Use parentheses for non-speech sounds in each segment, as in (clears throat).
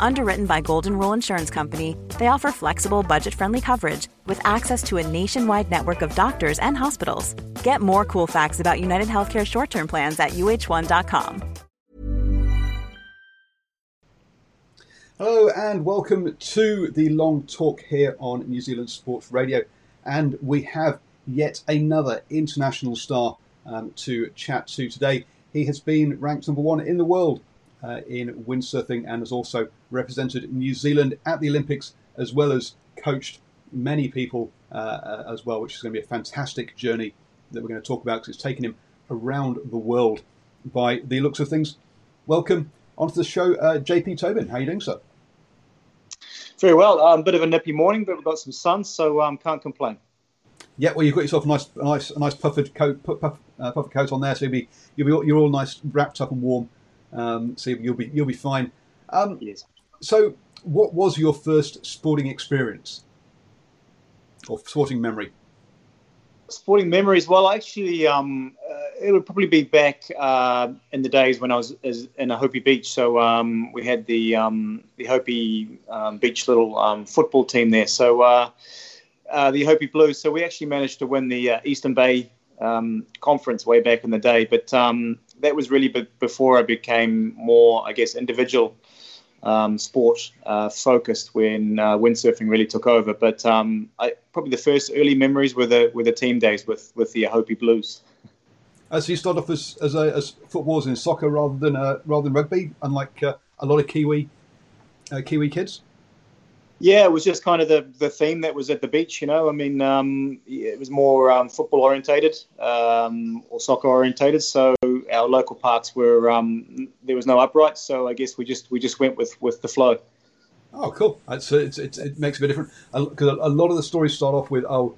Underwritten by Golden Rule Insurance Company, they offer flexible, budget friendly coverage with access to a nationwide network of doctors and hospitals. Get more cool facts about United Healthcare short term plans at uh1.com. Hello and welcome to the long talk here on New Zealand Sports Radio. And we have yet another international star um, to chat to today. He has been ranked number one in the world uh, in windsurfing and has also represented New Zealand at the Olympics as well as coached many people uh, uh as well, which is going to be a fantastic journey that we're going to talk about because it's taken him around the world by the looks of things. Welcome onto the show, uh, JP Tobin. How are you doing, sir? Very well. A um, bit of a nippy morning, but we've got some sun, so um, can't complain. Yeah, well, you've got yourself a nice, a nice, a nice puffered coat, puff, puff, uh, puffered coat on there, so you'll be, you'll be, you're all nice, wrapped up and warm. Um, so you'll be, you'll be fine. Um, yes. So, what was your first sporting experience or sporting memory? Sporting memories. Well, actually, um, uh, it would probably be back uh, in the days when I was in Ohope Beach. So um, we had the um, the Hopi um, Beach little um, football team there. So uh, uh, the Hopi Blues. So we actually managed to win the uh, Eastern Bay um, Conference way back in the day. But that was really be- before I became more, I guess, individual um, sport uh, focused when uh, windsurfing really took over. But um, I, probably the first early memories were the were the team days with with the Hopi Blues. As so you started off as as, a, as footballers in soccer rather than uh, rather than rugby, unlike uh, a lot of Kiwi uh, Kiwi kids. Yeah, it was just kind of the, the theme that was at the beach. You know, I mean, um, it was more um, football orientated um, or soccer orientated. So our local parks were um, there was no uprights, so I guess we just we just went with with the flow. Oh, cool! It's, it's, it's it makes a bit different because a, a, lot of the stories start off with oh,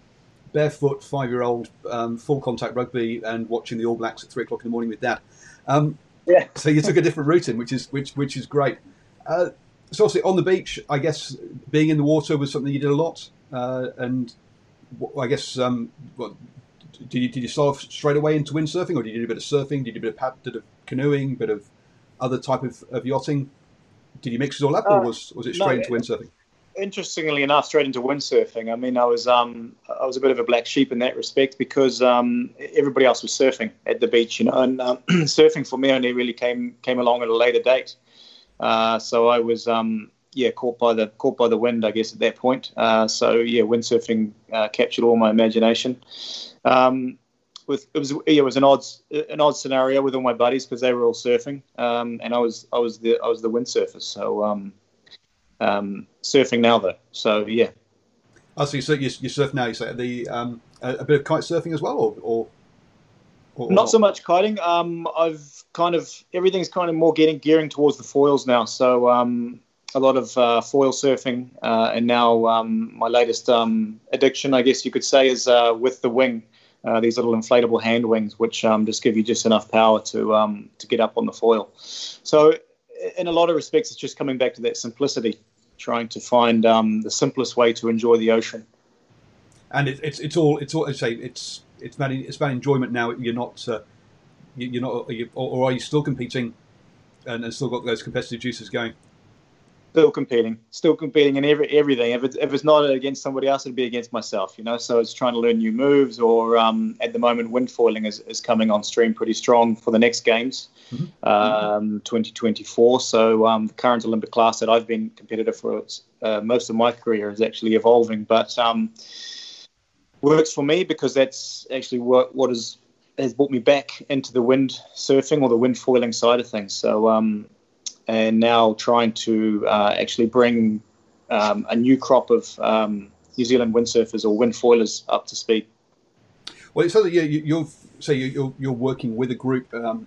barefoot five year old um, full contact rugby and watching the All Blacks at three o'clock in the morning with dad. Um, yeah. so you took a different route in, which is which which is great. Uh, so obviously on the beach, I guess being in the water was something you did a lot, uh, and I guess um, what, did you did you start off straight away into windsurfing, or did you do a bit of surfing? Did you do a bit of, bit of canoeing, bit of other type of, of yachting? Did you mix it all up, or uh, was was it straight no, into windsurfing? Interestingly enough, straight into windsurfing. I mean, I was um, I was a bit of a black sheep in that respect because um, everybody else was surfing at the beach, you know, and um, (clears throat) surfing for me only really came came along at a later date. Uh, so I was um, yeah caught by the caught by the wind, I guess, at that point. Uh, so yeah, windsurfing uh, captured all my imagination. Um, with it was it was an odd an odd scenario with all my buddies because they were all surfing, um, and I was I was the I was the windsurfer. So um, um, surfing now though. So yeah. Oh, so you, you, you surf now. You say the um, a, a, bit of kite surfing as well, or, or, or not so much kiting. Um, I've kind of everything's kind of more getting gearing towards the foils now. So um, a lot of uh, foil surfing, uh, and now um, my latest um, addiction, I guess you could say, is uh, with the wing. Uh, these little inflatable hand wings, which um, just give you just enough power to um, to get up on the foil. So, in a lot of respects, it's just coming back to that simplicity, trying to find um, the simplest way to enjoy the ocean. And it, it's it's all it's all I say it's it's about it's about enjoyment now. You're not uh, you're not, or are you still competing and, and still got those competitive juices going? Still competing, still competing in every everything. If it's if it's not against somebody else, it'll be against myself. You know, so it's trying to learn new moves. Or um, at the moment, wind foiling is, is coming on stream pretty strong for the next games, mm-hmm. um, 2024. So um, the current Olympic class that I've been competitive for uh, most of my career is actually evolving, but um, works for me because that's actually what what is has brought me back into the wind surfing or the wind foiling side of things. So um, and now trying to uh, actually bring um, a new crop of um, New Zealand windsurfers or wind foilers up to speed. Well, so that yeah, you're say you're you're working with a group, um,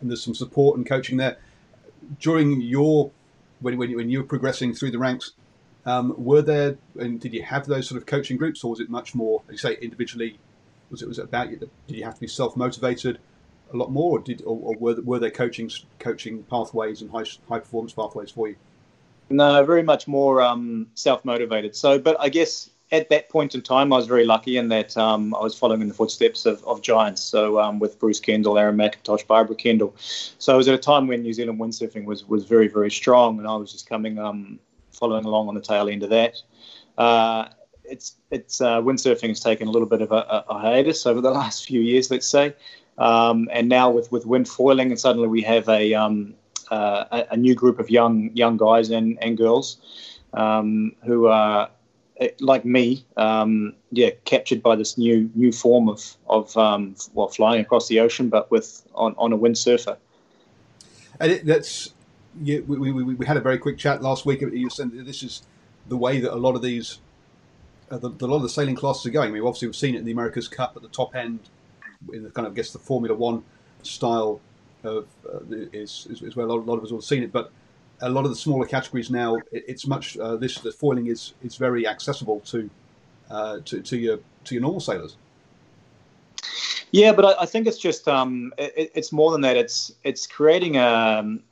and there's some support and coaching there. During your when when you, when you progressing through the ranks, um, were there and did you have those sort of coaching groups, or was it much more? You say individually, was it was it about you? Did you have to be self motivated? a lot more, or did or, or were were there coaching coaching pathways and high high performance pathways for you? No, very much more um, self motivated. So, but I guess at that point in time, I was very lucky in that um, I was following in the footsteps of, of giants. So um, with Bruce Kendall, Aaron McIntosh, Barbara Kendall. So it was at a time when New Zealand windsurfing was was very very strong, and I was just coming um, following along on the tail end of that. Uh, it's it's uh, windsurfing has taken a little bit of a, a, hiatus over the (laughs) last few years, let's say. Um, and now with, with wind foiling, and suddenly we have a, um, uh, a, new group of young young guys and, and girls um, who are eh, like me, um, yeah, captured by this new new form of of um, well flying across the ocean, but with on, on a windsurfer. And it, that's yeah, we, we, we had a very quick chat last week. You said this is the way that a lot of these, uh, the, a lot of the sailing classes are going. I mean, obviously we've seen it in the America's Cup at the top end in the kind of I guess the Formula One style of uh, is, is, is where a lot, a lot, of us have seen it, but a lot of the smaller categories now it, it's much uh, this the foiling is is very accessible to uh, to to your to your normal sailors. Yeah, but I, I think it's just um, it, it's more than that. It's it's creating a um,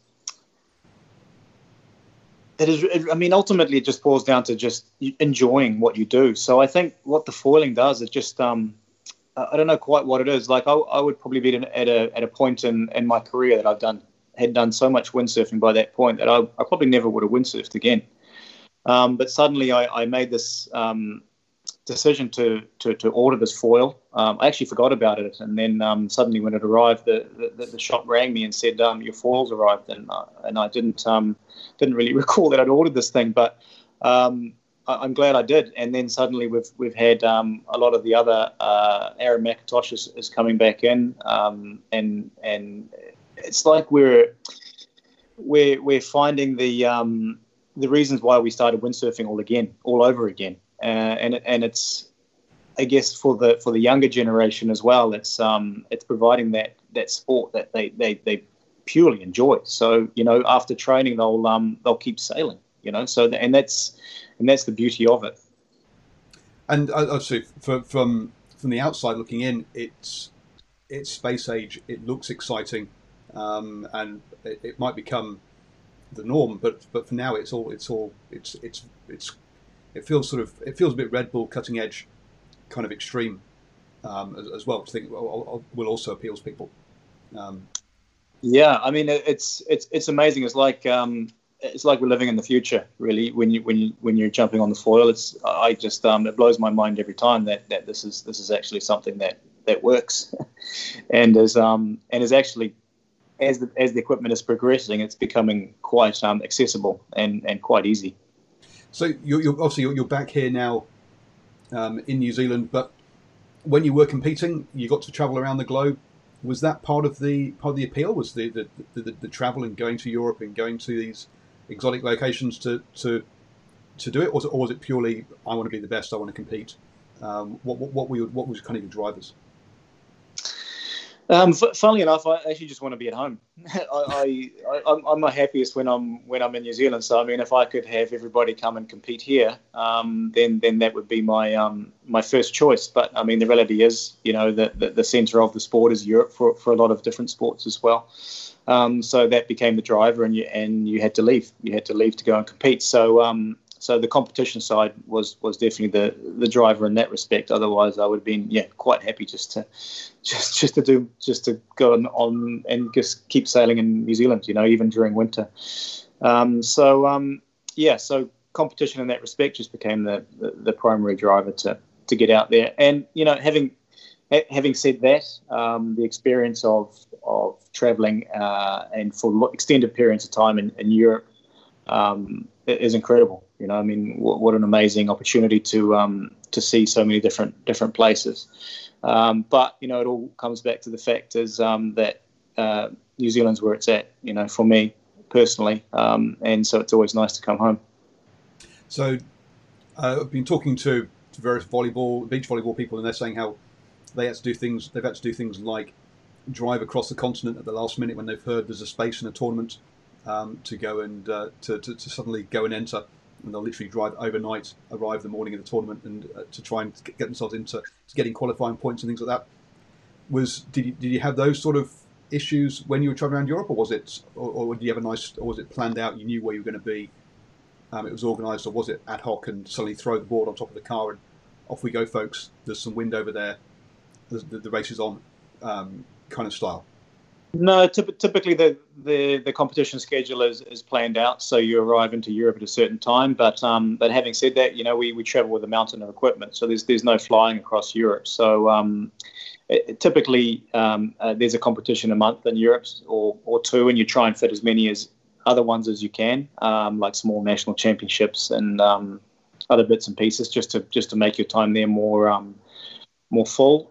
it is. I mean, ultimately, it just boils down to just enjoying what you do. So I think what the foiling does, it just um, I don't know quite what it is. Like I, I would probably be at a at a point in, in my career that I've done had done so much windsurfing by that point that I, I probably never would have windsurfed again. Um, but suddenly I, I made this um, decision to, to, to order this foil. Um, I actually forgot about it, and then um, suddenly when it arrived, the, the, the, shop rang me and said um, your foil's arrived, and uh, and I didn't um, didn't really (laughs) recall that I'd ordered this thing, but I'm glad I did. And then suddenly we've we've had um, a lot of the other uh, Aaron McIntosh is, is coming back in, um, and and it's like we're we're we're finding the um, the reasons why we started windsurfing all again, all over again, uh, and and it's I guess for the for the younger generation as well. It's um it's providing that that sport that they they, they purely enjoy. So you know after training they'll um they'll keep sailing. You know so and that's and that's the beauty of it. And obviously, for, from from the outside looking in, it's it's space age. It looks exciting, um, and it, it, might become the norm. But but for now, it's all it's all it's it's it's it feels sort of it feels a bit Red Bull cutting edge, kind of extreme, um, as, as, well. I think will, will also appeal to people. Um, yeah, I mean it's it's it's amazing. It's like um, it's like we're living in the future, really. When you when you when you're jumping on the foil, it's I just um, it blows my mind every time that, that this is this is actually something that that works, (laughs) and is um and is actually as the as the equipment is progressing, it's becoming quite um, accessible and and quite easy. So you're, you're obviously you're, you're, back here now um, in New Zealand, but when you were competing, you got to travel around the globe. Was that part of the part of the appeal? Was the the, the, the, the travel and going to Europe and going to these exotic locations to to to do it, or was it, or was it purely I want to be the best, I want to compete? Um, what, what, what, were your, what was kind of your drivers? Um, funnily enough, I actually just want to be at home. (laughs) I, I, am my happiest when I'm when I'm in New Zealand. So I mean, if I could have everybody come and compete here, um, then then that would be my um, my first choice. But I mean, the reality is, you know, that the, the centre of the sport is Europe for for a lot of different sports as well. Um, so that became the driver, and you and you had to leave. You had to leave to go and compete. So um, so the competition side was was definitely the the driver in that respect. Otherwise, I would have been yeah quite happy just to (laughs) just just to do just to go on, on and just keep sailing in New Zealand. You know, even during winter. Um, so um, yeah, so competition in that respect just became the, the, the, primary driver to, to get out there. And, you know, having having said that, um, the experience of, of traveling uh, and for extended periods of time in, in Europe um, is incredible. You know, I mean, what, what an amazing opportunity to um, to see so many different different places. Um, but you know, it all comes back to the fact is um, that uh, New Zealand's where it's at. You know, for me personally, um, and so it's always nice to come home. So, uh, I've been talking to, various volleyball, beach volleyball people, and they're saying how they had to do things. They've had to do things like drive across the continent at the last minute when they've heard there's a space in a tournament um, to go and uh, to, to, to, suddenly go and enter. And they'll literally drive overnight, arrive the morning of the tournament, and uh, to try and get themselves into getting qualifying points and things like that. Was did you, did you have those sort of issues when you were traveling around Europe, or was it, or, or did you have a nice, or was it planned out? You knew where you were going to be. Um, it was organised, or was it ad hoc and suddenly throw the board on top of the car and off we go, folks? There's some wind over there. The, the, the race is on, um, kind of style. No, typically the, the, the, competition schedule is, is planned out, so you arrive into Europe at a certain time. But um, but having said that, you know we, we travel with a mountain of equipment, so there's there's no flying across Europe. So um, it, typically um, uh, there's a competition a month in Europe or, or two, and you try and fit as many as other ones as you can, um, like small national championships and um, other bits and pieces, just to just to make your time there more um, more full.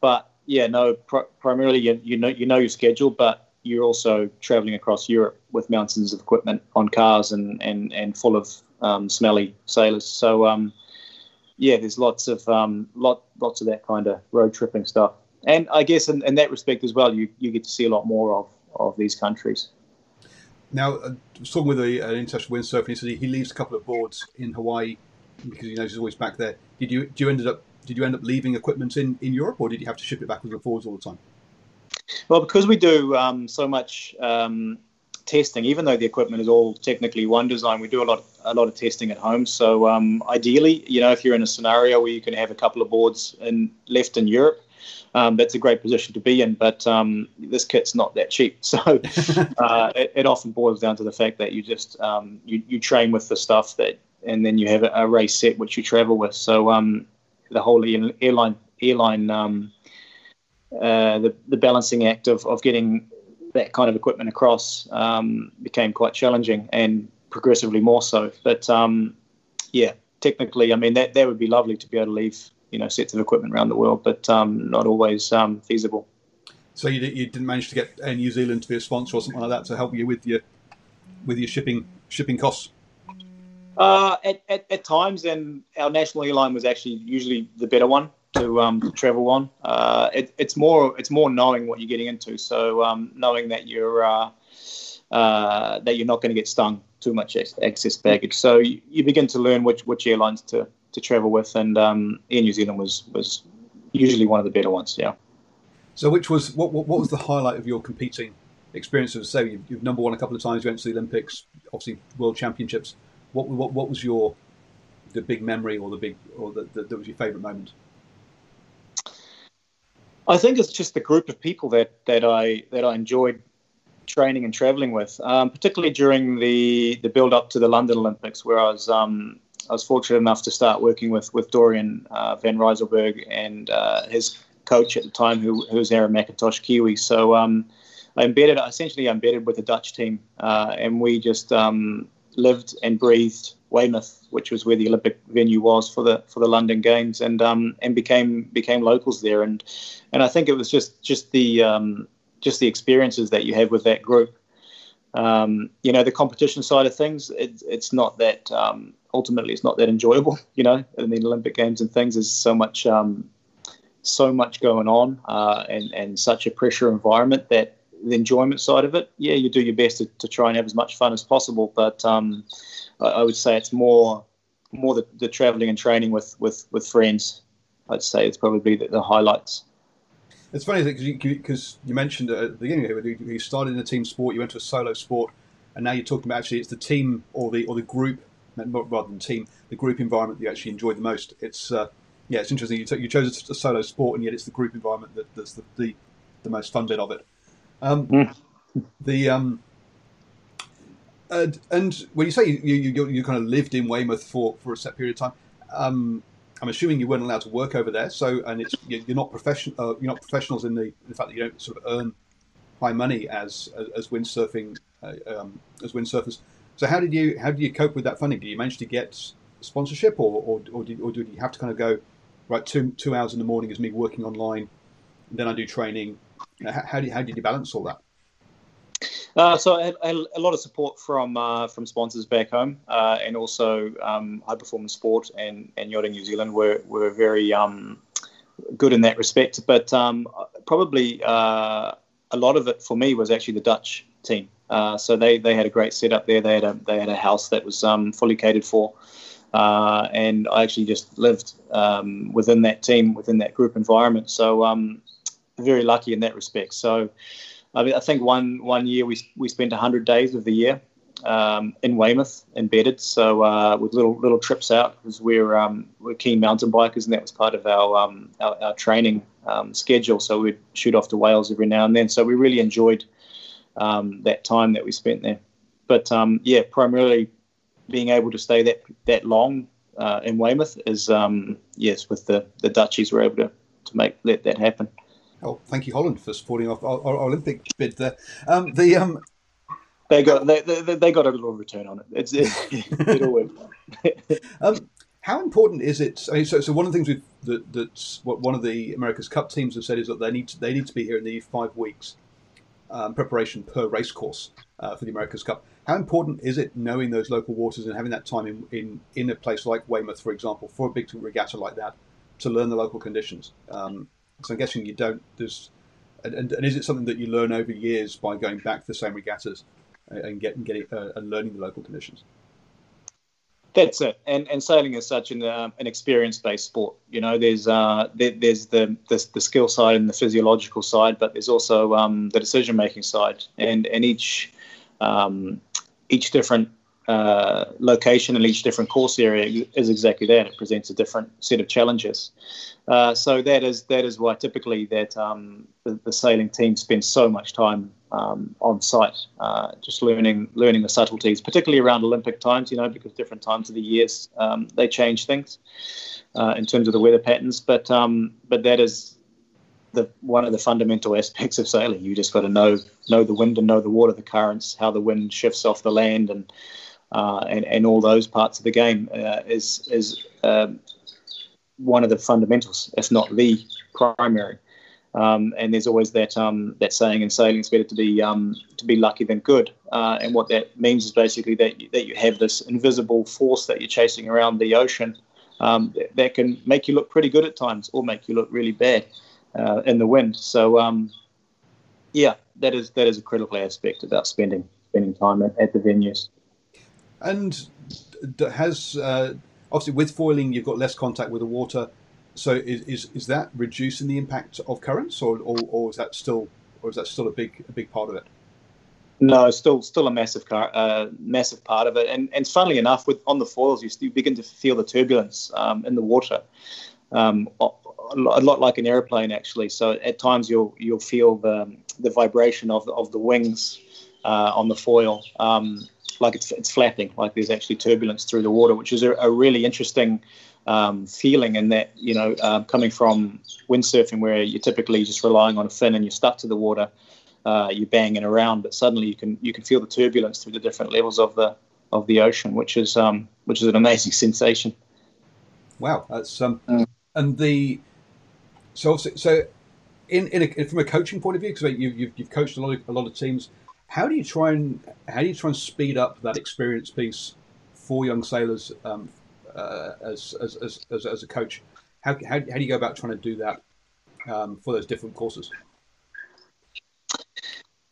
but yeah, no, pr- primarily you, you know you know your schedule, but you're also traveling across Europe with mountains of equipment on cars and and, and full of um, smelly sailors. So um, yeah, there's lots of um, lot lots of that kind of road tripping stuff. And I guess in, in that respect as well, you, you get to see a lot more of, of these countries. Now, uh, I was talking with a, an international windsurfer. He said he leaves a couple of boards in Hawaii because he knows he's always back there. Did you do you ended up did you end up leaving equipment in, in Europe, or did you have to ship it backwards and forwards all the time? Well, because we do um, so much um, testing, even though the equipment is all technically one design, we do a lot a lot of testing at home. So um, ideally, you know, if you're in a scenario where you can have a couple of boards in, left in Europe, um, that's a great position to be in. But um, this kit's not that cheap, (laughs) so uh, it, it, often boils down to the fact that you just um, you, you train with the stuff that, and then you have a, a race set which you travel with. So the whole airline airline um, uh, the the balancing act of, of getting that kind of equipment across um, became quite challenging and progressively more so. But um, yeah, technically, I mean that that would be lovely to be able to leave you know sets of equipment around the world, but um, not always um, feasible. So you, you didn't manage to get Air New Zealand to be a sponsor or something like that to help you with your with your shipping shipping costs. Uh, at, at, at, times, and our national airline was actually usually the better one to, um, travel on. Uh, it, it's more it's more knowing what you're getting into. So um, knowing that you're uh, uh that you're not going to get stung too much excess baggage. So you, you, begin to learn which which airlines to, to travel with, and um, Air New Zealand was was usually one of the better ones. Yeah. So which was what what, what was the highlight of your competing experiences? So you've, you've number one a couple of times. You went to the Olympics, obviously World Championships what, what, what was your the big memory or the big or that was your favourite moment? I think it's just the group of people that, that I that I enjoyed training and traveling with, um, particularly during the the build up to the London Olympics, where I was um, I was fortunate enough to start working with with Dorian uh, Van Rijsselberghe and uh, his coach at the time, who, who was Aaron McIntosh Kiwi. So um, I embedded essentially embedded with the Dutch team, uh, and we just um, lived and breathed Weymouth, which was where the Olympic venue was for the for the London Games, and um, and became became locals there. And and I think it was just just the um, just the experiences that you have with that group. Um, you know, the competition side of things, it, it's not that um, ultimately it's not that enjoyable. (laughs) You know, in the Olympic Games and things, there's so much um, so much going on uh, and and such a pressure environment that the enjoyment side of it, yeah, you do your best to, to try and have as much fun as possible. But um, I, I, would say it's more more the, the traveling and training with, with, with friends. I'd say it's probably the, the highlights. It's funny because you, you mentioned at the beginning here, you started in a team sport, you went to a solo sport, and now you're talking about actually it's the team or the or the group rather than team, the group environment that you actually enjoy the most. It's uh, yeah, it's interesting. You, t- you chose a solo sport, and yet it's the group environment that, that's the, the, the most fun bit of it. Um, mm. The um, And, and when you say you, you, you kind of lived in Weymouth for, for a set period of time, um, I'm assuming you weren't allowed to work over there. So, and it's you're not professional. Uh, you're not professionals in the, in the fact that you don't sort of earn high money as as, as windsurfing uh, um, as windsurfers. So, how did you how did you cope with that funding? Did you manage to get sponsorship, or or, or, did, or did you have to kind of go right two two hours in the morning is me working online, then I do training. How, how, did, how did you balance all that? Uh, so I had, I had, a lot of support from uh, from sponsors back home, uh, and also um, High Performance Sport and, and Yachting New Zealand were were very um, good in that respect. But um, probably uh, a lot of it for me was actually the Dutch team. Uh, so they, they had a great setup there. They had a they had a house that was um, fully catered for, uh, and I actually just lived um, within that team, within that group environment. So um, very lucky in that respect. So. I, mean, I think one one year we we spent hundred days of the year um, in Weymouth embedded, so uh, with little little trips out because we're um, we're keen mountain bikers, and that was part of our um, our, our, training um, schedule. So we'd shoot off to Wales every now and then. So we really enjoyed um, that time that we spent there. But um, yeah, primarily being able to stay that that long uh, in Weymouth is yes, with the the Dutchies were able to to make let that happen. Oh, thank you, Holland, for supporting our, our, our Olympic bid there. Um, the um, they got they, they, they, got a little return on it. It's (laughs) it, it (laughs) all worked. um, how important is it? I mean, so, so one of the things we've, that that's what one of the America's Cup teams have said is that they need to they need to be here in the five weeks um, preparation per race course uh, for the America's Cup. How important is it knowing those local waters and having that time in, in, in a place like Weymouth, for example, for a big regatta like that, to learn the local conditions? Um, so I'm guessing you don't. There's, and, and, is it something that you learn over years by going back to the same regattas and getting getting uh, and learning the local conditions? That's it. And and sailing is such an uh, an experience based sport. You know, there's uh there, there's the, the, the skill side and the physiological side, but there's also um, the decision making side, and and each um, each different uh, location and each different course area is exactly that. It presents a different set of challenges. Uh, so that is that is why typically that um, the, the, sailing team spends so much time um, on site, uh, just learning learning the subtleties, particularly around Olympic times. You know, because different times of the years um, they change things uh, in terms of the weather patterns. But um, but that is the one of the fundamental (laughs) aspects of sailing. You just got to know know the wind and know the water, the currents, how the wind shifts off the land, and uh, and, and all those parts of the game uh, is is um, one of the fundamentals, if not the primary. Um, and there's always that um, that saying in sailing, it's better to be um, to be lucky than good. Uh, and what that means is basically that you, that you have this invisible force that you're chasing around the ocean um, that, that, can make you look pretty good at times, or make you look really bad uh, in the wind. So um, yeah, that is that is a critical aspect about spending spending time at, at the venues. And has uh, obviously with foiling, you've got less contact with the water. So is, is, is that reducing the impact of currents, or, or, or is that still or is that still a big a big part of it? No, still still a massive car, uh, massive part of it. And and funnily enough, with on the foils, you still begin to feel the turbulence um, in the water, um, a lot like an airplane actually. So at times you'll you'll feel the the vibration of the, of the wings uh, on the foil. Um, like it's, it's flapping, like there's actually turbulence through the water, which is a, a really interesting um, feeling. And that, you know, uh, coming from windsurfing, where you're typically just relying on a fin and you're stuck to the water, uh, you're banging around, but suddenly you can you can feel the turbulence through the different levels of the of the ocean, which is um, which is an amazing (laughs) sensation. Wow, that's um, mm. and the so so in, in a, from a coaching point of view, because you, have you've, you've coached a lot of, a lot of teams how do you try and how do you try and speed up that experience piece for young sailors um, uh, as, as, as, as, as, a coach? How, how, how, do you go about trying to do that um, for those different courses?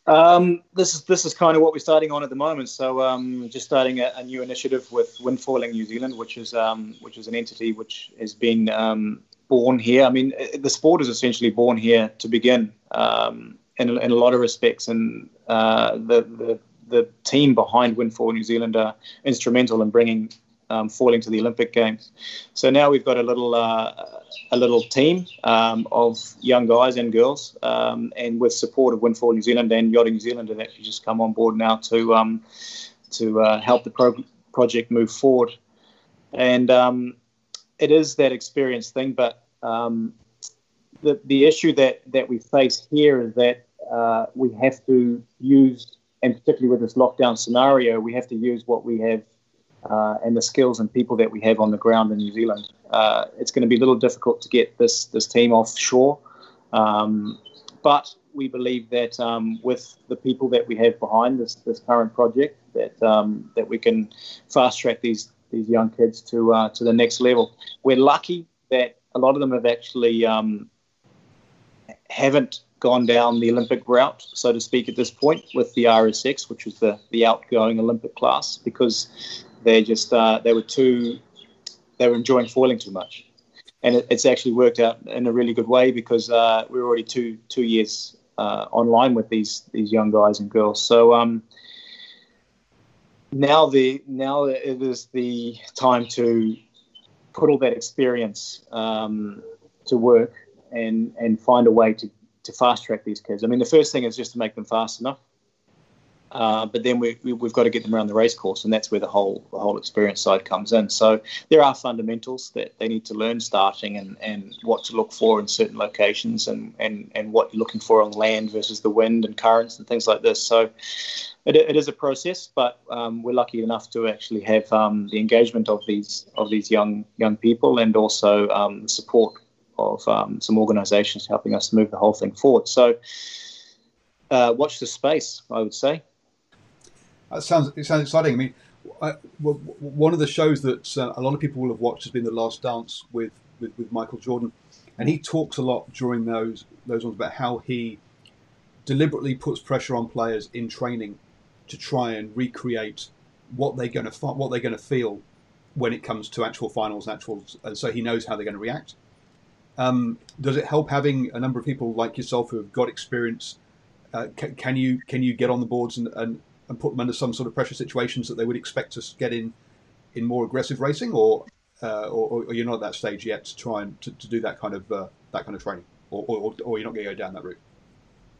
Um, this is this is kind of what we're starting on at the moment. So um, just starting a, a, new initiative with Windfoil New Zealand, which is um, which is an entity which has been um, born here. I mean, the sport is essentially born here to begin. Um, in, in a lot of respects, and uh, the, the the team behind Windfoil New Zealand are instrumental in bringing um, foiling to the Olympic Games. So now we've got a little uh, a little team um, of young guys and girls, um, and with support of Windfoil New Zealand and Yachting New Zealand, have actually just come on board now to um, to uh, help the pro- project move forward. And um, it is that experience thing, but um, the the issue that that we face here is that uh, we have to use, and particularly with this lockdown scenario, we have to use what we have uh, and the skills and people that we have on the ground in New Zealand. Uh, it's going to be a little difficult to get this this team offshore, um, but we believe that um, with the people that we have behind this this current project, that um, that we can fast track these these young kids to uh, to the next level. We're lucky that a lot of them have actually um, haven't gone down the Olympic route, so to speak, at this point with the RSX, which was the, the outgoing Olympic class, because they just uh, they were too they were enjoying foiling too much, and it, it's actually worked out in a really good way because uh, we are already two two years uh, online with these these young guys and girls. So um, now the now it is the time to put all that experience um, to work and and find a way to to fast track these kids. I mean, the first thing is just to make them fast enough. Uh, but then we, we, have got to get them around the race course, and that's where the whole the whole experience side comes in. So there are fundamentals that they need to learn starting, and, and what to look for in certain locations, and, and, and what you're looking for on land versus the wind and currents and things like this. So it, it is a process, but um, we're lucky enough to actually have um, the engagement of these of these young young people, and also um, support of um, some organisations helping us move the whole thing forward. So, uh, watch the space, I would say. That sounds it sounds exciting. I mean, one of the shows that uh, a lot of people will have watched has been The Last Dance with, with, with Michael Jordan, and he talks a lot during those those ones about how he deliberately puts pressure on players in training to try and recreate what they're going to what they're going to feel when it comes to actual finals and actual, and so he knows how they're going to react. Um, does it help having a number of people like yourself who have got experience? Uh, can, can, you can you get on the boards and, and, and put them under some sort of pressure situations that they would expect to get in in more aggressive racing, or uh, or, or, you're not at that stage yet to try and to, to do that kind of uh, that kind of training, or, or, or you're not going to go down that route?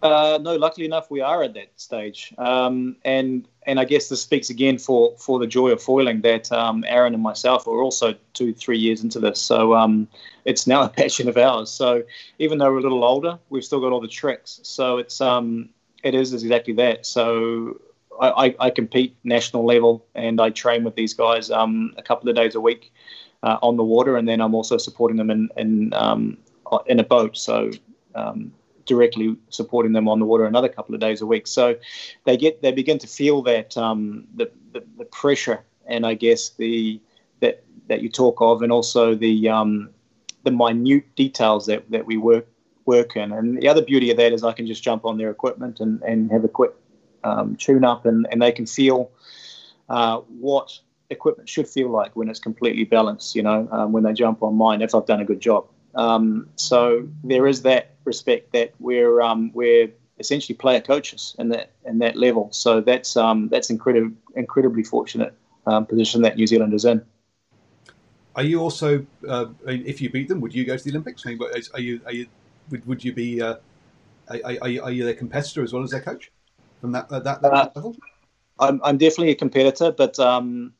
Uh, no, luckily enough, we are at that stage, um, and and I guess this speaks again for for the joy of foiling that um, Aaron and myself are also two three years into this, so um, it's now (laughs) a passion of ours. So even though we're a little older, we've still got all the tricks. So it's um it is exactly that. So I, I, I compete national level and I train with these guys um, a couple of days a week uh, on the water, and then I'm also supporting them in in um, in a boat. So um, directly supporting them on the water another couple of days a week. So they get they begin to feel that um, the, the, the pressure and I guess the that that you talk of, and also the um, the minute details that, that we work work in. And the other beauty of that is I can just jump on their equipment and, and have a quick um, tune up, and, and they can feel uh, what equipment should feel like when it's completely balanced. You know, um, when they jump on mine, if I've done a good job. Um, so there is that respect that we're um, we're essentially player coaches in that in that level. So that's um, that's incredibly incredibly fortunate um, position that New Zealand is in. Are you also, uh, if you beat them, would you go to the Olympics? I mean, are you are you would, would you be uh, are, are, you, are you their competitor as well as their coach from that uh, that, that uh, level? I'm I'm definitely a competitor, but um,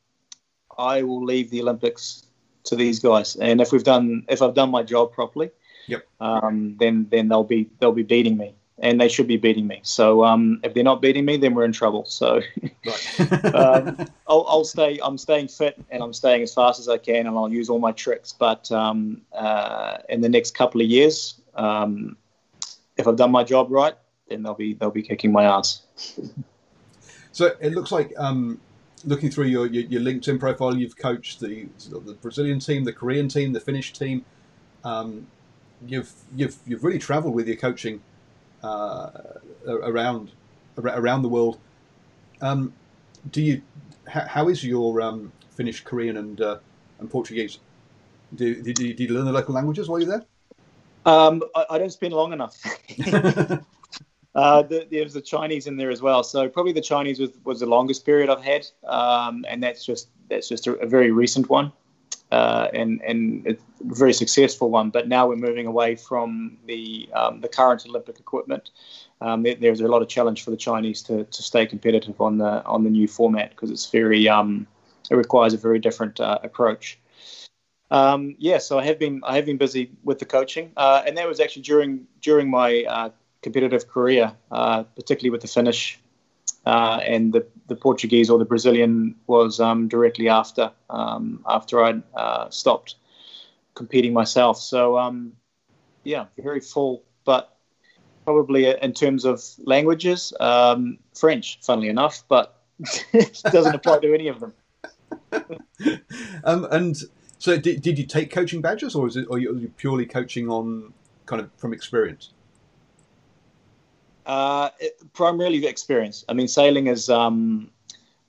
I will leave the Olympics to these guys. And if we've done if I've done my job properly, Yep. Um, then then they'll be they'll be beating me, and they should be beating me. So um, if they're not beating me, then we're in trouble. So (laughs) um, I'll, I'll, stay. I'm staying fit, and I'm staying as fast as I can, and I'll use all my tricks. But um, uh, in the next couple of years, um, if I've done my job right, then they'll be they'll be kicking my ass. So it looks like um, looking through your, your, your, LinkedIn profile, you've coached the, the Brazilian team, the Korean team, the Finnish team. Um, you've you've you've really travelled with your coaching uh, around around the world. Um, do you? how is your um, Finnish, Korean, and uh, and Portuguese? Do, did, you, did you learn the local languages while you're there? Um, I, I, don't spend long enough. (laughs) (laughs) uh, the, there's the Chinese in there as well, so probably the Chinese was, was the longest period I've had, um, and that's just that's just a, a very recent one. uh, and and a very successful one. But now we're moving away from the um, the current Olympic equipment. Um, there, there's a lot of challenge for the Chinese to, to stay competitive on the on the new format because it's very um, it requires a very different uh, approach. Um, yeah, so I have been I have been busy with the coaching, uh, and that was actually during during my uh, competitive career, uh, particularly with the Finnish uh, and the, the Portuguese or the Brazilian was um, directly after um, after I uh, stopped competing myself. So um, yeah, very full, but probably in terms of languages, um, French, funnily enough, but it (laughs) doesn't apply to any of them. (laughs) Um, and so, did, did you take coaching badges, or is it, or are you purely coaching on kind of from experience? Uh, it, primarily experience. I mean, sailing is um,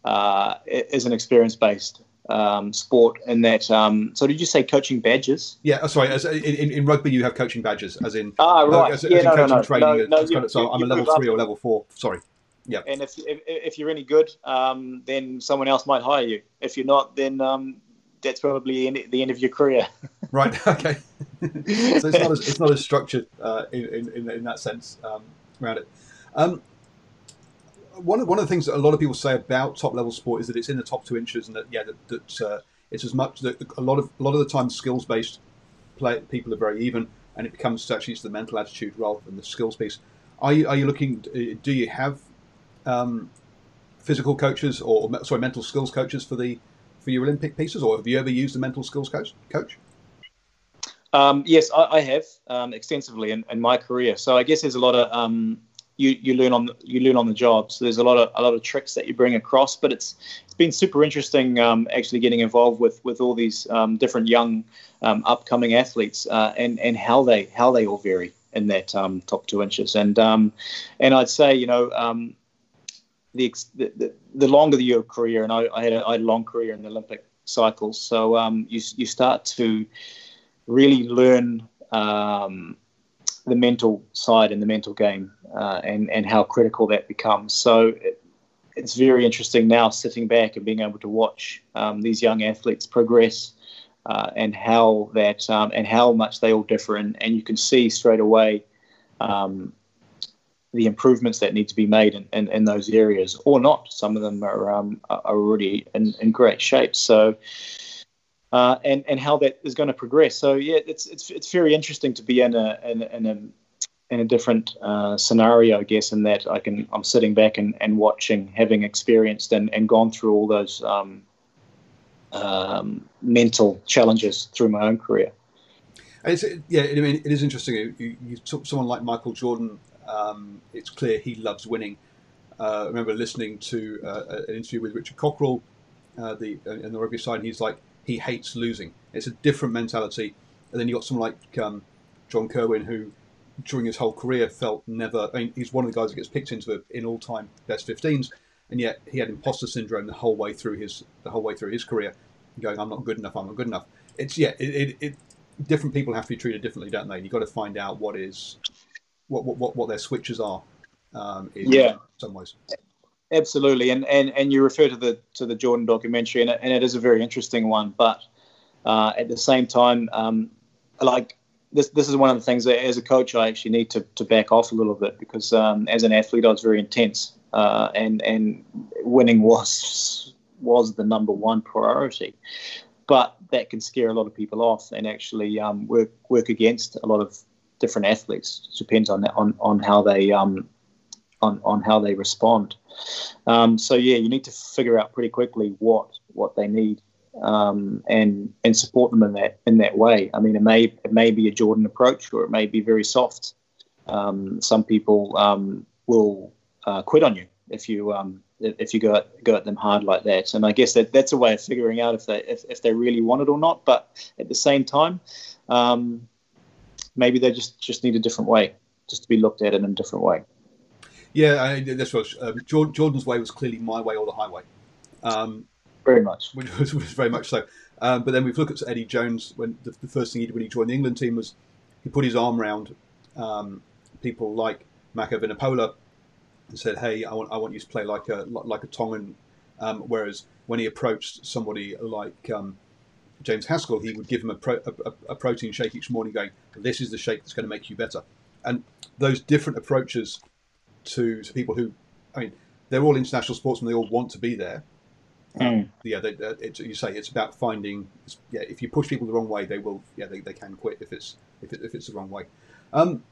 uh, is an experience based um, sport in that. Um, so, did you say coaching badges? Yeah, oh, sorry. As, in, in, rugby, you have coaching badges, as in ah right. As, yeah, as no, no, no, training. no, no, you, so you, I'm a level three or level four. Sorry. Yeah. And if, if, if you're any good, um, then someone else might hire you. If you're not, then um, that's probably the end of your career. (laughs) right. (laughs) Okay. so it's not as it's not as structured uh, in, in in that sense um, around it. Um, one of one of the things that a lot of people say about top level sport is that it's in the top two inches, and that yeah, that, that uh, it's as much that a lot of a lot of the time skills based play people are very even, and it becomes actually the mental attitude rather than the skills piece. Are you are you looking? Do you have um, physical coaches or sorry mental skills coaches for the for your Olympic pieces, or have you ever used a mental skills coach? Coach? Um, yes, I, I have um, extensively in, in, my career. So I guess there's a lot of um, you, you learn on the, you learn on the job. So there's a lot of a lot of tricks that you bring across. But it's it's been super interesting um, actually getting involved with with all these um, different young um, upcoming athletes uh, and and how they how they all vary in that top two inches. And and I'd say you know the, the, the longer your career, and I, I, had a, I had a long career in the Olympic cycles, so um, you, you start to really learn um, the mental side and the mental game uh, and, and how critical that becomes. So it, it's very interesting now sitting back and being able to watch um, these young athletes progress uh, and how that um, and how much they all differ, and, and you can see straight away um, the improvements that need to be made in, in, in those areas, or not. Some of them are um, are already in, in great shape. So, uh, and and how that is going to progress. So yeah, it's it's it's very interesting to be in a in, in a in a different uh, scenario, I guess, in that I can I'm sitting back and, and watching, having experienced and, and gone through all those um, um, mental challenges through my own career. It's, yeah, I mean, it is interesting. You, you, someone like Michael Jordan um, it's clear he loves winning. Uh, I remember listening to uh, an interview with Richard Cockerill, uh, the in the rugby side. he's like he hates losing. It's a different mentality. And then you got someone like um, John Kirwan, who during his whole career felt never. I mean, he's one of the guys that gets picked into the in all time best 15s, and yet he had imposter syndrome the whole way through his the whole way through his career, going, "I'm not good enough. I'm not good enough." It's yeah, it, it, it different people have to be treated differently, don't they? You've got to find out what is what what, what their switches are. Um, in yeah, some ways. Absolutely, and, and and you refer to the to the Jordan documentary, and it, and it is a very interesting one. But uh, at the same time, um, like this this is one of the things that as a coach I actually need to, to back off a little bit because um, as an athlete I was very intense, uh, and and winning was was the number one priority. But that can scare a lot of people off and actually um, work work against a lot of different athletes. It depends on on on how they um, on on how they respond. Um, so yeah, you need to figure out pretty quickly what what they need um, and and support them in that in that way. I mean, it may it may be a Jordan approach, or it may be very soft. Um, some people um, will uh, quit on you if you um, if you go at, go at them hard like that. And I guess that that's a way of figuring out if they if, if they really want it or not. But at the same time, um, maybe they just just need a different way, just to be looked at in a different way. Yeah, I, this was um, Jordan's way was clearly my way or the highway. Um, very much, which was, was very much so. Um, but then we've looked at Eddie Jones when the, the, first thing he did when he joined the England team was he put his arm around um, people like Mako Vunipola and said, "Hey, I want I want you to play like a like a Tongan." Um, whereas when he approached somebody like um, James Haskell, he would give him a, pro, a, a, protein shake each morning, going, "This is the shake that's going to make you better." And those different approaches to, to people who, I mean, they're all international sportsmen; they all want to be there. Mm. yeah, they, uh, you say it's about finding. It's, yeah, if you push people the wrong way, they will. Yeah, they, they can quit if it's if, it, if it's the wrong way. Um,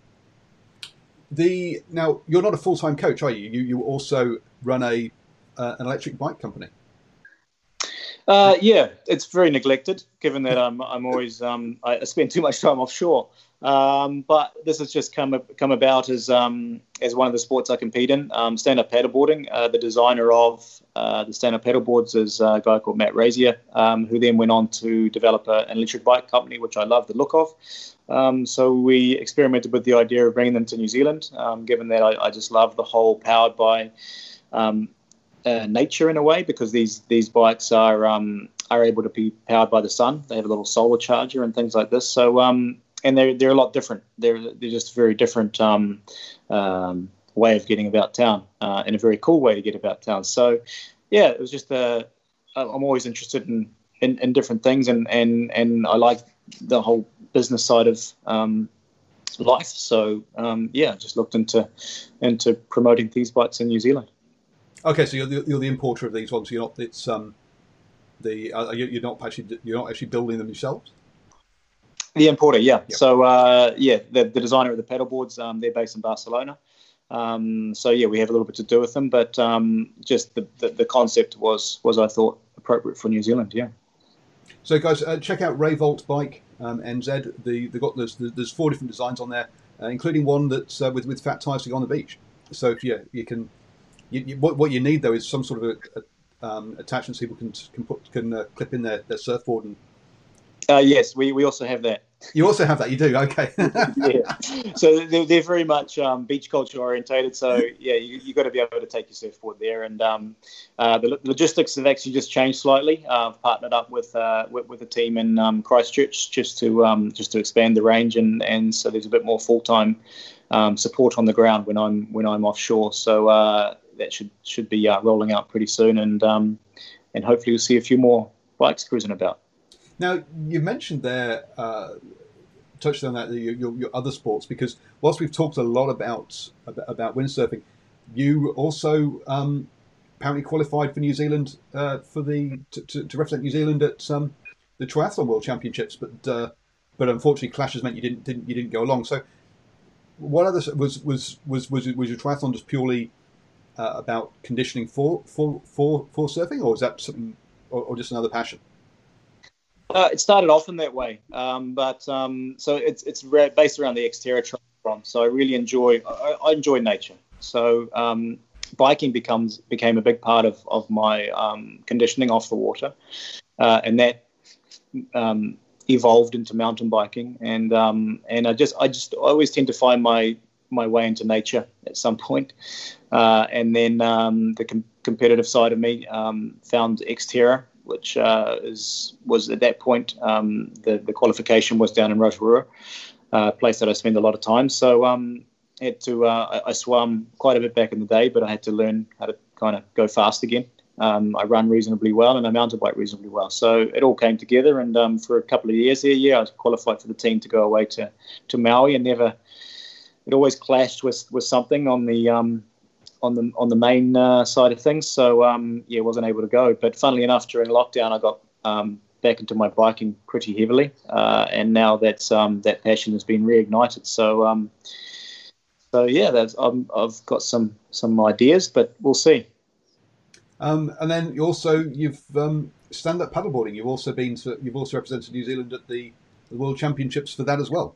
the now you're not a full time coach, are you? You you also run a uh, an electric bike company. Uh, yeah, it's very neglected, given that I'm I'm always um, I spend too much time offshore. Um, but this has just come come about as um, as one of the sports I compete in, um, stand up paddleboarding. Uh, the designer of uh, the stand up paddleboards is a guy called Matt Razier, um, who then went on to develop a, an electric bike company, which I love the look of. Um, so we experimented with the idea of bringing them to New Zealand, um, given that I, I, just love the whole powered by uh, nature in a way, because these these bikes are um, are able to be powered by the sun. They have a little solar charger and things like this. So um, and they're they're a lot different. They're they're just a very different um, um, way of getting about town, uh, and a very cool way to get about town. So yeah, it was just a. I'm always interested in, in, in different things, and, and, and I like the whole business side of um, life. So um, yeah, just looked into into promoting these bikes in New Zealand. Okay, so you're the, you're the importer of these ones. You're not. It's um, the uh, you're not actually you're not actually building them yourselves. The importer, yeah. Yep. So uh, yeah, the, the designer of the pedal boards, um, they're based in Barcelona. Um, so yeah, we have a little bit to do with them, but um, just the, the, the concept was was I thought appropriate for New Zealand. Yeah. So guys, uh, check out Rayvolt Bike um, NZ. The they got there's there's four different designs on there, uh, including one that's uh, with with fat tires to go on the beach. So yeah, you can. You, you, what, what you need though is some sort of a, a um, attachments people can can put can uh, clip in their, their surfboard and uh, yes, we, we also have that. You also have that. You do. Okay. (laughs) yeah. So they're, they're very much um, beach culture orientated. So yeah, you have got to be able to take your surfboard there, and um, uh, the logistics have actually just changed slightly. Uh, I've partnered up with uh, with, with a team in um, Christchurch just to um, just to expand the range, and, and so there's a bit more full time um, support on the ground when I'm when I'm offshore. So uh, that should should be uh, rolling out pretty soon, and um, and hopefully we'll see a few more bikes cruising about. Now, you mentioned there, uh, touched on that, your, your, other sports, because whilst we've talked a lot about about windsurfing, you also um, apparently qualified for New Zealand uh, for the to, to, to, represent New Zealand at um, the Triathlon World Championships, but uh, but unfortunately clashes meant you didn't didn't you didn't go along. So, what other was was was was, was your triathlon just purely uh, about conditioning for for for for surfing, or is that something, or, or just another passion? Uh, it started off in that way, um, but um, so it's it's based around the Xterra. So I really enjoy I, I enjoy nature. So um, biking becomes became a big part of of my um, conditioning off the water, uh, and that um, evolved into mountain biking. And um, and I just I just I always tend to find my my way into nature at some point. Uh, and then the com- competitive side of me found Xterra which uh, is was at that point um, the the qualification was down in Rotorua, uh, a place that I spend a lot of time. So um, had to uh, I, I, swam quite a bit back in the day, but I had to learn how to kind of go fast again. Um, I run reasonably well and I mountain bike reasonably well. So it all came together, and um, for a couple of years here, yeah, I was qualified for the team to go away to to Maui, and never. It always clashed with, with something on the um, on the on the main uh, side of things. So um, yeah, wasn't able to go. But funnily enough, during lockdown, I got um, back into my biking pretty heavily, uh, and now that's um, that passion has been reignited. So um, so yeah, that's I've got some some ideas, but we'll see. Um, and then you also you've um, stand up paddleboarding. You've also been to you've also represented New Zealand at the, the World Championships for that as well.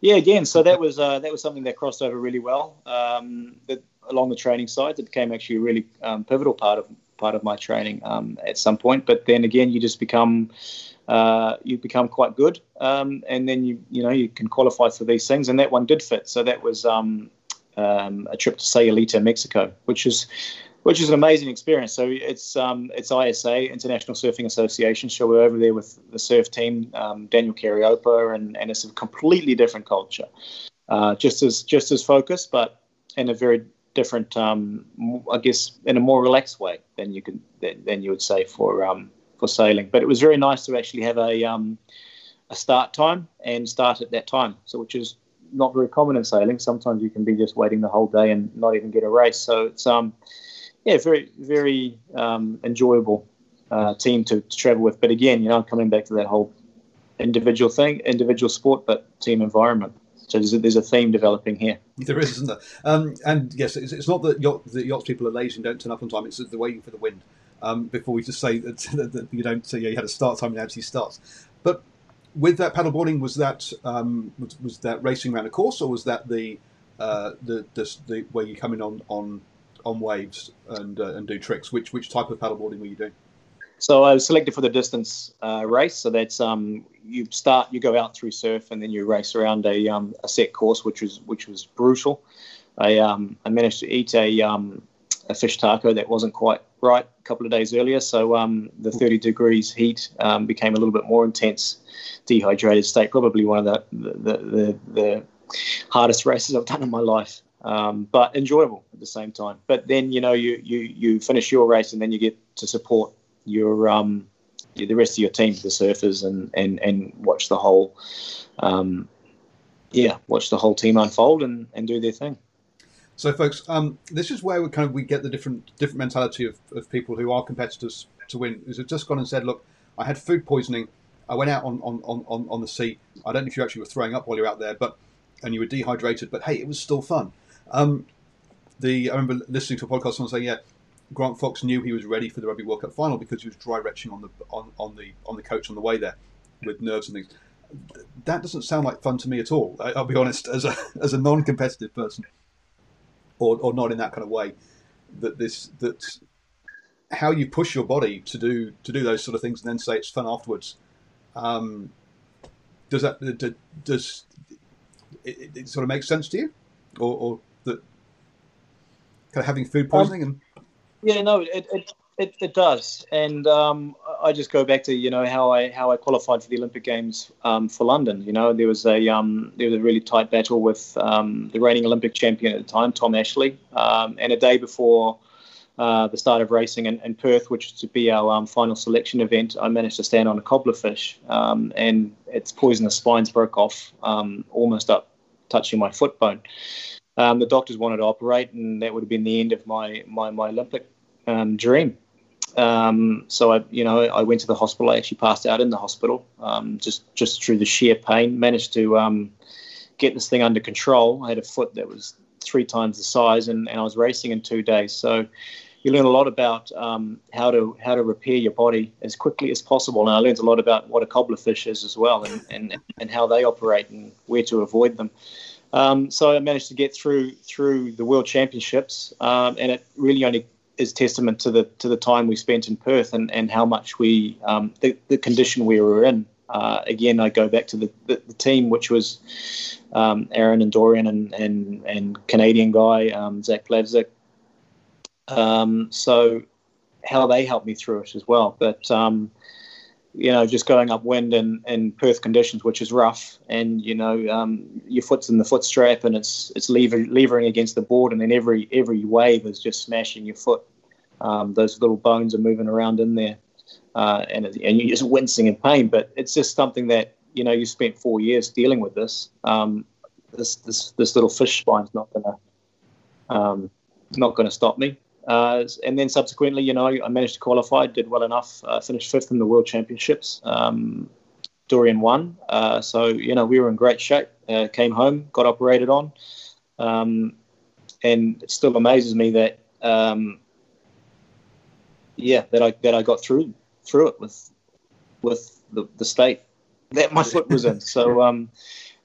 Yeah, again, so that was uh, that was something that crossed over really well. Um, the, along the training side, it became actually a really um, pivotal part of part of my training um, at some point. But then again, you just become uh, you become quite good, um, and then you you know you can qualify for these things, and that one did fit. So that was um, um, a trip to Sayulita, Mexico, which is which is an amazing experience. So it's um, it's ISA International Surfing Association. So we're over there with the surf team, um, Daniel Cariopa, and and it's a completely different culture. Uh, just as just as focused, but in a very different, um, I guess, in a more relaxed way than you could than, than you would say for um, for sailing. But it was very nice to actually have a um, a start time and start at that time, so which is not very common in sailing. Sometimes you can be just waiting the whole day and not even get a race. So it's um yeah very very um, enjoyable uh, team to, to travel with. But again, you know, coming back to that whole individual thing, individual sport, but team environment. So there's a, there's a theme developing here. There is, isn't there? Um, and yes, it's, it's not that yacht, the yachts people are lazy and don't turn up on time. It's that they're waiting for the wind. Um, before we just say that, (laughs) that you don't say yeah, you had a start time and actually starts. But with that paddleboarding, was that um, was, was, that racing around a course, or was that the uh, the, the, the where you come in on on on waves and uh, and do tricks? Which which type of paddleboarding were you doing? So I was selected for the distance uh, race. So that's um, you start, you go out through surf, and then you race around a, um, a set course, which was which was brutal. I um, I managed to eat a um, a fish taco that wasn't quite right a couple of days earlier, so um, the 30 degrees heat um, became a little bit more intense. Dehydrated state, probably one of the the, the, the hardest races I've done in my life. Um, but enjoyable at the same time. But then you know you you you finish your race and then you get to support your um, the rest of your team, the surfers, and and and watch the whole, um, yeah, watch the whole team unfold and and do their thing. So, folks, um, this is where we kind of we get the different different mentality of, of people who are competitors to win. Is have just gone and said, look, I had food poisoning. I went out on, on, on, on the sea. I don't know if you actually were throwing up while you're out there, but and you were dehydrated, but hey, it was still fun. Um, the I remember listening to a podcast someone saying, yeah, Grant Fox knew he was ready for the Rugby World Cup final because he was dry retching on the on, on the on the coach on the way there with nerves and things. That doesn't sound like fun to me at all. I, will be honest, as a (laughs) as a non-competitive person, or or not in that kind of way. That this that how you push your body to do to do those sort of things and then say it's fun afterwards. Um, does that does it, it, sort of make sense to you, or, or kind of having food poisoning um, and yeah, no, it, it, it, it does, and um, I just go back to you know how I how I qualified for the Olympic Games um, for London. You know, there was a um, there was a really tight battle with um, the reigning Olympic champion at the time, Tom Ashley, um, and a day before. Uh, the start of racing in, in, Perth, which is to be our um, final selection event, I managed to stand on a cobbler fish, and its poisonous spines broke off almost up touching my foot bone. Um, the doctors wanted to operate, and that would have been the end of my my, my Olympic um, dream. Um, so I, you know, I went to the hospital. I actually passed out in the hospital, um, just just through the sheer pain. Managed to um, get this thing under control. I had a foot that was three times the size, and, and I was racing in two days. So you learn a lot about um, how to how to repair your body as quickly as possible. And I learned a lot about what a cobbler fish is as well, and, and, and how they operate and where to avoid them. Um, so I managed to get through through the World Championships, um, and it really only is testament to the to the time we spent in Perth and, and how much we um, the, the condition we were in. Uh, again, I go back to the, the, the team, which was um, Aaron and Dorian and and, and Canadian guy um, Zach Plavsic. Um, so how they helped me through it as well. But you know, just going upwind in, in Perth conditions, which is rough, and you know, um, your foot's in the foot strap and it's it's lever, levering against the board, and then every every wave is just smashing your foot. Um, those little bones are moving around in there, uh, and and you're just wincing in pain. But it's just something that you know you spent four years dealing with this. Um, this this this little fish spine's not gonna um, not gonna stop me. Uh, and then subsequently, you know, I managed to qualify, did well enough, uh, finished fifth in the World Championships. Um, Dorian won. Uh, so, you know, we were in great shape. Uh, came home, got operated on. Um, and it still amazes me that, um, yeah, that I, that I got through, through it with, with the, the state that my foot was in. So, (laughs) um,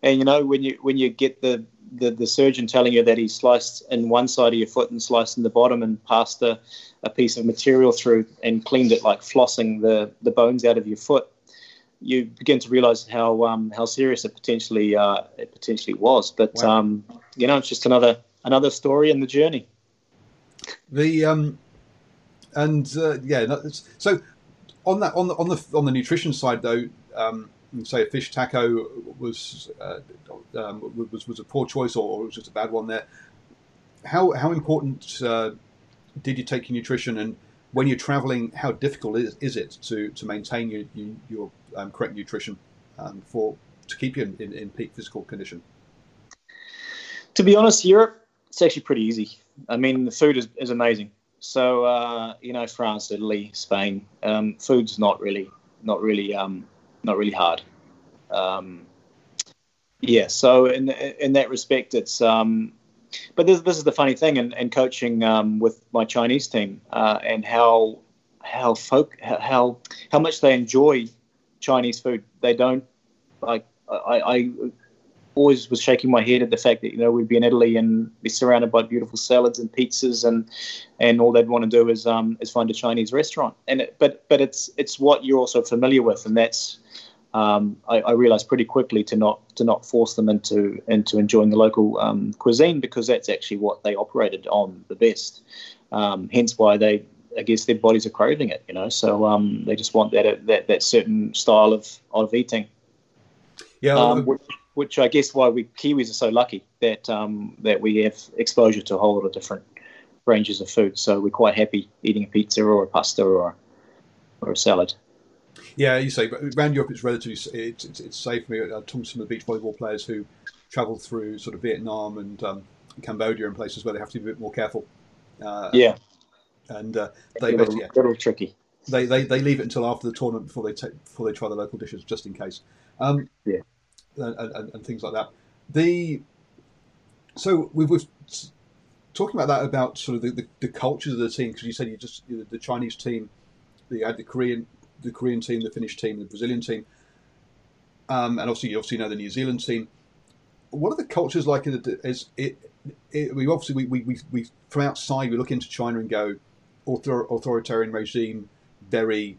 and you know, when you, when you get the, the, the surgeon telling you that he sliced in one side of your foot and sliced in the bottom and passed a, a piece of material through and cleaned it like flossing the, the bones out of your foot, you begin to realize how um, how serious it potentially uh, it potentially was. But wow. um, you know, it's just another another story in the journey. The um, and uh, yeah, so on that on the on the on the nutrition side though, um, say a fish taco was uh, um, was was a poor choice or, or, was just a bad one there. How how important uh, did you take your nutrition and when you're traveling, how difficult is, is it to, to maintain your your, your um, correct nutrition um, for to keep you in, in, in, peak physical condition? To be honest, Europe it's actually pretty easy. I mean, the food is, is amazing. So uh, you know, France, Italy, Spain, um, food's not really not really um, not really hard. Um, yeah, so in in that respect, it's um, but this, this is the funny thing in, in coaching um, with my Chinese team uh, and how how folk how how much they enjoy Chinese food. They don't like I, I always was shaking my head at the fact that you know we'd be in Italy and be surrounded by beautiful salads and pizzas and and all they'd want to do is um is find a Chinese restaurant. And it, but but it's it's what you're also familiar with, and that's um, I, I, realized pretty quickly to not to not force them into into enjoying the local um, cuisine because that's actually what they operated on the best. Um, hence why they, I guess, their bodies are craving it. You know, so um, they just want that that that certain style of of eating. Yeah. Um, which, which, I guess why we Kiwis are so lucky that um, that we have exposure to a whole lot of different ranges of food. So we're quite happy eating a pizza or a pasta or or a salad. Yeah, you say, but around Europe it's relatively it's, it's, it's safe. For me. I talked to some of the beach volleyball players who travel through sort of Vietnam and um, Cambodia and places where they have to be a bit more careful. Uh, yeah, and uh, they a little, yeah, little tricky. They, they they leave it until after the tournament before they take before they try the local dishes just in case. Um, yeah, and, and, and, things like that. The so we were talking about that about sort of the, the, the cultures of the team because you said you just you know, the Chinese team, you had the Korean the Korean team, the Finnish team, the Brazilian team, um, and obviously you obviously know the New Zealand team. What are the cultures like? Is it, it we obviously we, we, we, we, from outside we look into China and go author, authoritarian regime, very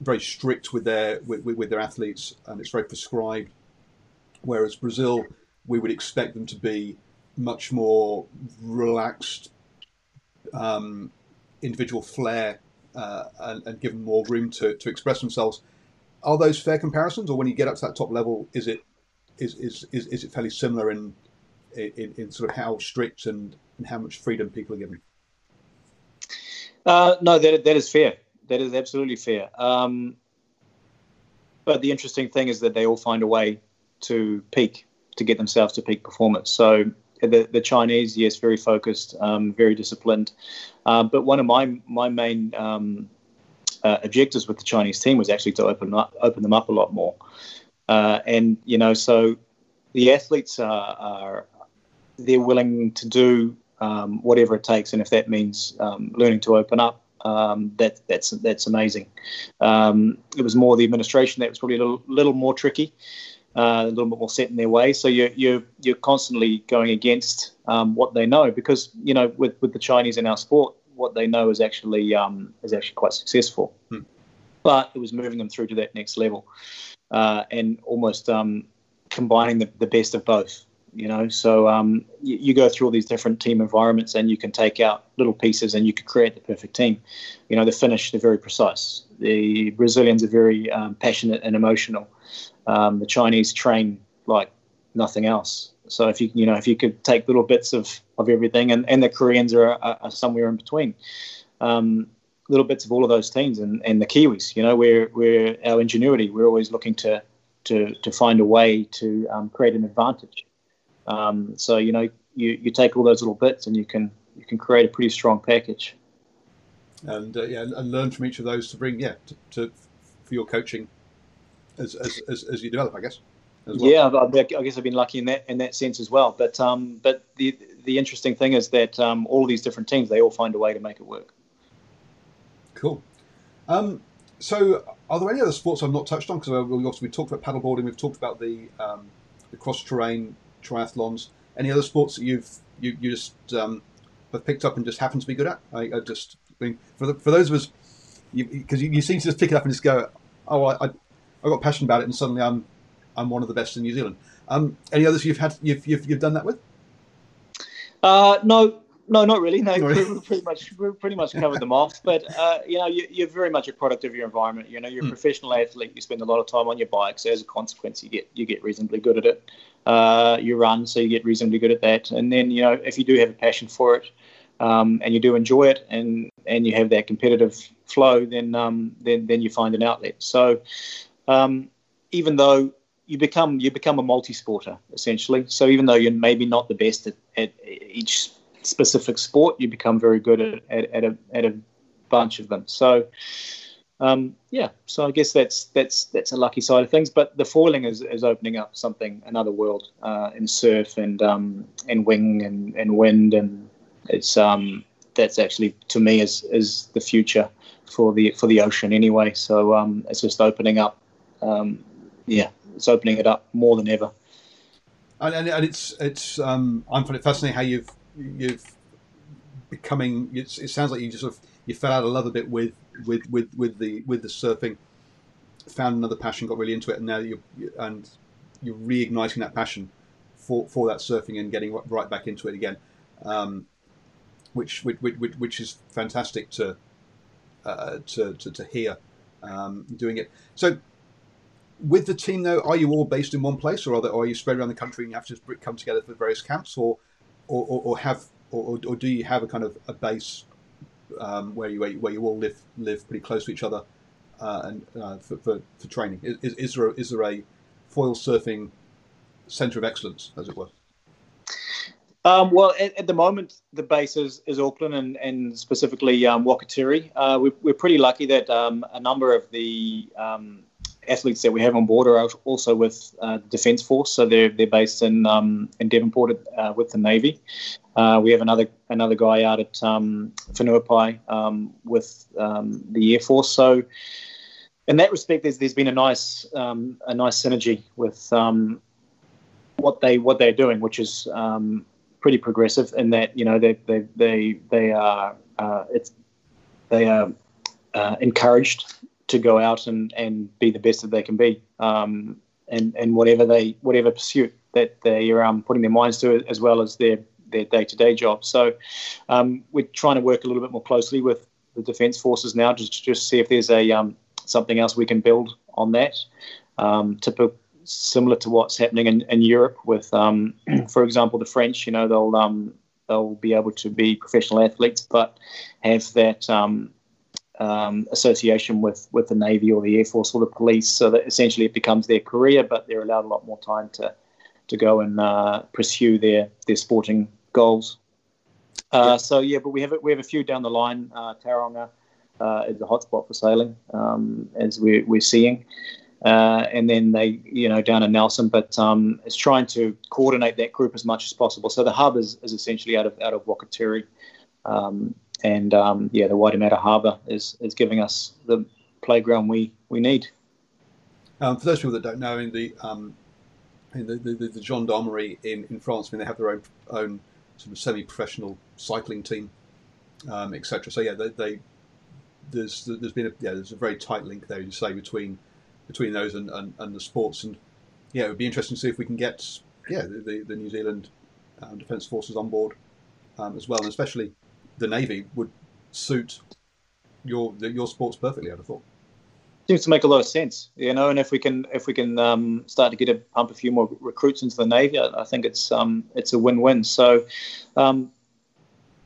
very strict with their with, with their athletes, and it's very prescribed. Whereas Brazil, we would expect them to be much more relaxed, um, individual flair uh, and, and, give them more room to, to express themselves. Are those fair comparisons, or when you get up to that top level, is it is is, is, is it fairly similar in, in, in sort of how strict and, and how much freedom people are given? Uh, no, that that is fair. That is absolutely fair. Um, but the interesting thing is that they all find a way to peak to get themselves to peak performance. So the, the Chinese, yes, very focused, um, very disciplined. Uh, but one of my my main um, uh, objectives with the Chinese team was actually to open up, open them up a lot more. Uh, and you know, so the athletes are, are they're willing to do um, whatever it takes, and if that means um, learning to open up, um, that that's that's amazing. Um, it was more the administration that was probably a little, little more tricky uh, a little bit more set in their way. So you're you're, you're constantly going against um, what they know because you know with, with the Chinese in our sport, what they know is actually um, is actually quite successful. Hmm. But it was moving them through to that next level uh, and almost um, combining the, the best of both. You know, so um, you, you, go through all these different team environments, and you can take out little pieces, and you can create the perfect team. You know, the Finnish they're very precise. The Brazilians are very um, passionate and emotional. Um, the Chinese train like nothing else. So if you you know if you could take little bits of, of everything, and, and the Koreans are, are, are somewhere in between, um, little bits of all of those teams, and, and the Kiwis, you know, we're we're our ingenuity. We're always looking to to to find a way to um, create an advantage. Um, so you know you, you take all those little bits and you can you can create a pretty strong package. And uh, yeah, and learn from each of those to bring yeah to, to for your coaching as, as, as, as you develop, I guess. Well. Yeah, I guess I've been lucky in that in that sense as well. But um, but the the interesting thing is that um, all these different teams they all find a way to make it work. Cool. Um, so, are there any other sports I've not touched on? Because we also we talked about paddleboarding, we've talked about the um, the cross terrain triathlons. Any other sports that you've you, you just um, have picked up and just happen to be good at? I, I just For the, for those of us, because you, you, you, seem to just pick it up and just go, oh, I, I I got passionate about it, and suddenly I'm I'm one of the best in New Zealand. Um, any others you've had you've you've, you've done that with? Uh, no, no, not really. No, we pretty much pretty much covered them off. But uh, you know, you, are very much a product of your environment. You know, you're a mm. professional athlete. You spend a lot of time on your bike, so as a consequence, you get you get reasonably good at it. Uh, you run, so you get reasonably good at that. And then you know, if you do have a passion for it, um, and you do enjoy it, and and you have that competitive flow, then um, then then you find an outlet. So um, even though you become you become a multi-sporter essentially, so even though you're maybe not the best at, at each specific sport, you become very good at, at, at a at a bunch of them. So um, yeah, so I guess that's that's that's a lucky side of things. But the foiling is, is opening up something, another world uh, in surf and um, and wing and, and wind, and it's um, that's actually to me is is the future for the for the ocean anyway. So um, it's just opening up, um, yeah, it's opening it up more than ever. And, and, and it's it's um, I'm finding it fascinating how you've you've becoming. it sounds like you just sort of you fell out of love a bit with with with with the with the surfing, found another passion, got really into it, and now you're and you're reigniting that passion for for that surfing and getting right back into it again, um, which, which which which is fantastic to uh, to, to, to hear um, doing it. So. With the team, though, are you all based in one place, or are, there, or are you spread around the country and you have to come together for various camps, or, or, or, or have, or, or do you have a kind of a base um, where you where you all live live pretty close to each other uh, and uh, for, for, for, training? Is, is there a, is there a foil surfing centre of excellence, as it were? Um, well, at, at, the moment, the base is, is Auckland and, and specifically um, Wakatere. Uh, we, we're, pretty lucky that um, a number of the um, athletes that we have on board are also with uh, the Defence Force, so they're they're based in um, in Devonport uh, with the Navy. Uh, we have another another guy out at um, Whenuapai um, with um, the Air Force. So, in that respect, there's there's been a nice um, a nice synergy with um, what they what they're doing, which is pretty progressive in that you know they they they they are uh, it's they are uh, encouraged to go out and, and be the best that they can be, um, and and whatever they whatever pursuit that they are um, putting their minds to, as well as their their day to day job. So um, we're trying to work a little bit more closely with the defence forces now just to just see if there's a um, something else we can build on that. Um, to similar to what's happening in, in Europe with, um, (clears throat) for example, the French. You know, they'll they'll be able to be professional athletes, but have that um, um, association with, with the Navy or the Air Force or the police, so that essentially it becomes their career, but they're allowed a lot more time to to go and uh, pursue their their sporting goals. Uh, yeah. So yeah, but we have we have a few down the line. Uh, Tauranga uh, is a hotspot for sailing, um, as we're we're seeing. Uh, and then they, you know, down in Nelson, but um, it's trying to coordinate that group as much as possible. So the hub is, is essentially out of out of Wakatere, um, and um, yeah, the Waitemata Harbour is is giving us the playground we we need. Um, for those people that don't know, in the um, in the, the, the gendarmerie in, in France, I mean, they have their own own sort of semi-professional cycling team, um, etc. So yeah, they, they, there's there's been a yeah there's a very tight link there you say between between those and, and, and the sports and yeah it would be interesting to see if we can get yeah the, the New Zealand um, Defence Forces on board um, as well, and especially the navy would suit your your sports perfectly. I'd have thought. Seems to make a lot of sense, you know. And if we can if we can um, start to get a pump a few more recruits into the navy, I, I think it's um, it's a win win. So.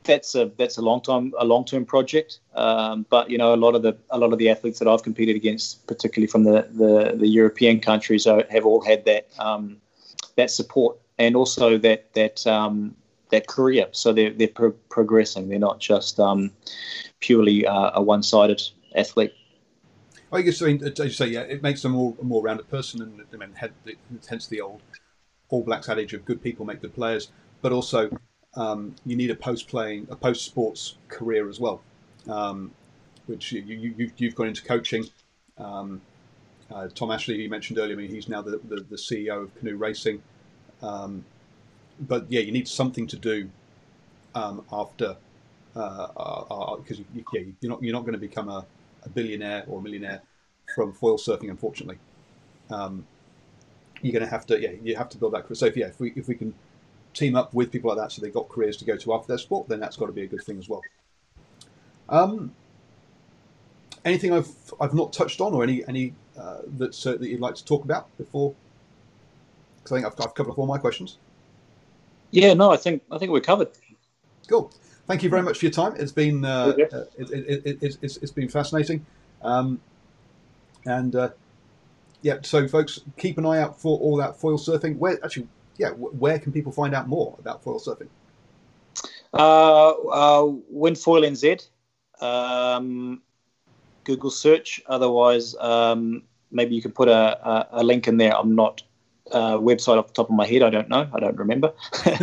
That's a that's a long time a long term project. Um, but you know, a lot of the a lot of the athletes that I've competed against, particularly from the the, the European countries, are, have all had that um, that support and also that that um, that career. So they're they're pro- progressing. They're not just um, purely uh, a one sided athlete. I guess I mean, as you say, yeah, it makes them more a more rounded person, and I mean, hence the old All Blacks adage of good people make good players. But also, um, you need a post playing, a post sports career as well, um, which you, you, you've gone into coaching. Um, uh, Tom Ashley, you mentioned earlier, I mean, he's now the, the, the CEO of Canoe Racing. Um, but yeah, you need something to do um, after because uh, uh, uh you, yeah, you're not you're not going to become a, a, billionaire or a millionaire from foil surfing, unfortunately. Um, you're going to have to yeah you have to build that. So if, yeah, if we if we can team up with people like that, so they've got careers to go to after their sport, then that's got to be a good thing as well. Um, anything I've I've not touched on, or any any uh, that's uh, that you'd like to talk about before? Because I think I've, I've covered off all my questions. Yeah, no, I think I think we're covered. Cool. thank you very much for your time. It's been uh, it, it, it, it's, it's been fascinating, um, and uh, yeah. So, folks, keep an eye out for all that foil surfing. Where actually, yeah, where can people find out more about foil surfing? Uh, uh, Windfoil NZ. Um, Google search. Otherwise, um, maybe you can put a, a, a, link in there. I'm not uh, website off the top of my head. I don't know. I don't remember. (laughs) I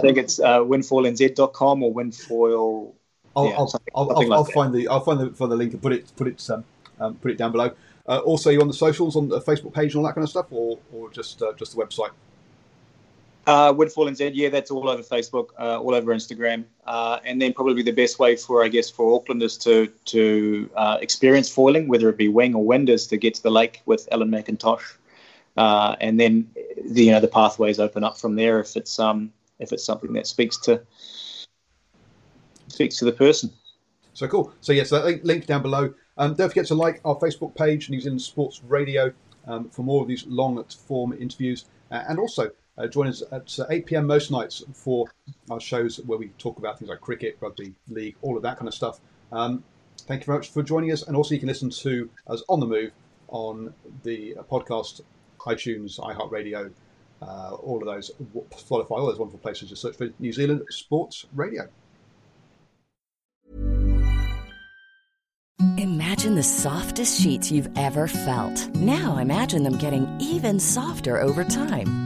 think it's uh, windfoilnz.com or windfoil. I'll, yeah, I'll, I'll, I'll, like I'll find the I'll find the, find the link and put it put it um, um, put it down below. Uh, also, you on the socials on the Facebook page and all that kind of stuff, or or just uh, just the website. Uh, Windfoil NZ, yeah, that's all over Facebook, uh, all over Instagram, uh, and then probably the best way for, I guess, for Aucklanders to to uh, experience foiling, whether it be wing or wind, is to get to the lake with Ellen McIntosh, uh, and then the you know the pathways open up from there if it's um if it's something that speaks to speaks to the person. So cool. So yes, yeah, so that link down below. Um, don't forget to like our Facebook page, New Zealand Sports Radio, um, for more of these long form interviews, uh, and also uh, join us at uh, 8 p.m. most nights for our shows where we talk about things like cricket, rugby, league, all of that kind of stuff. Um, thank you very much for joining us. And also, you can listen to us on the move on the uh, podcast, iTunes, iHeartRadio, uh, all of those, Spotify, all those wonderful places. Just search for New Zealand Sports Radio. Imagine the softest sheets you've ever felt. Now imagine them getting even softer over time.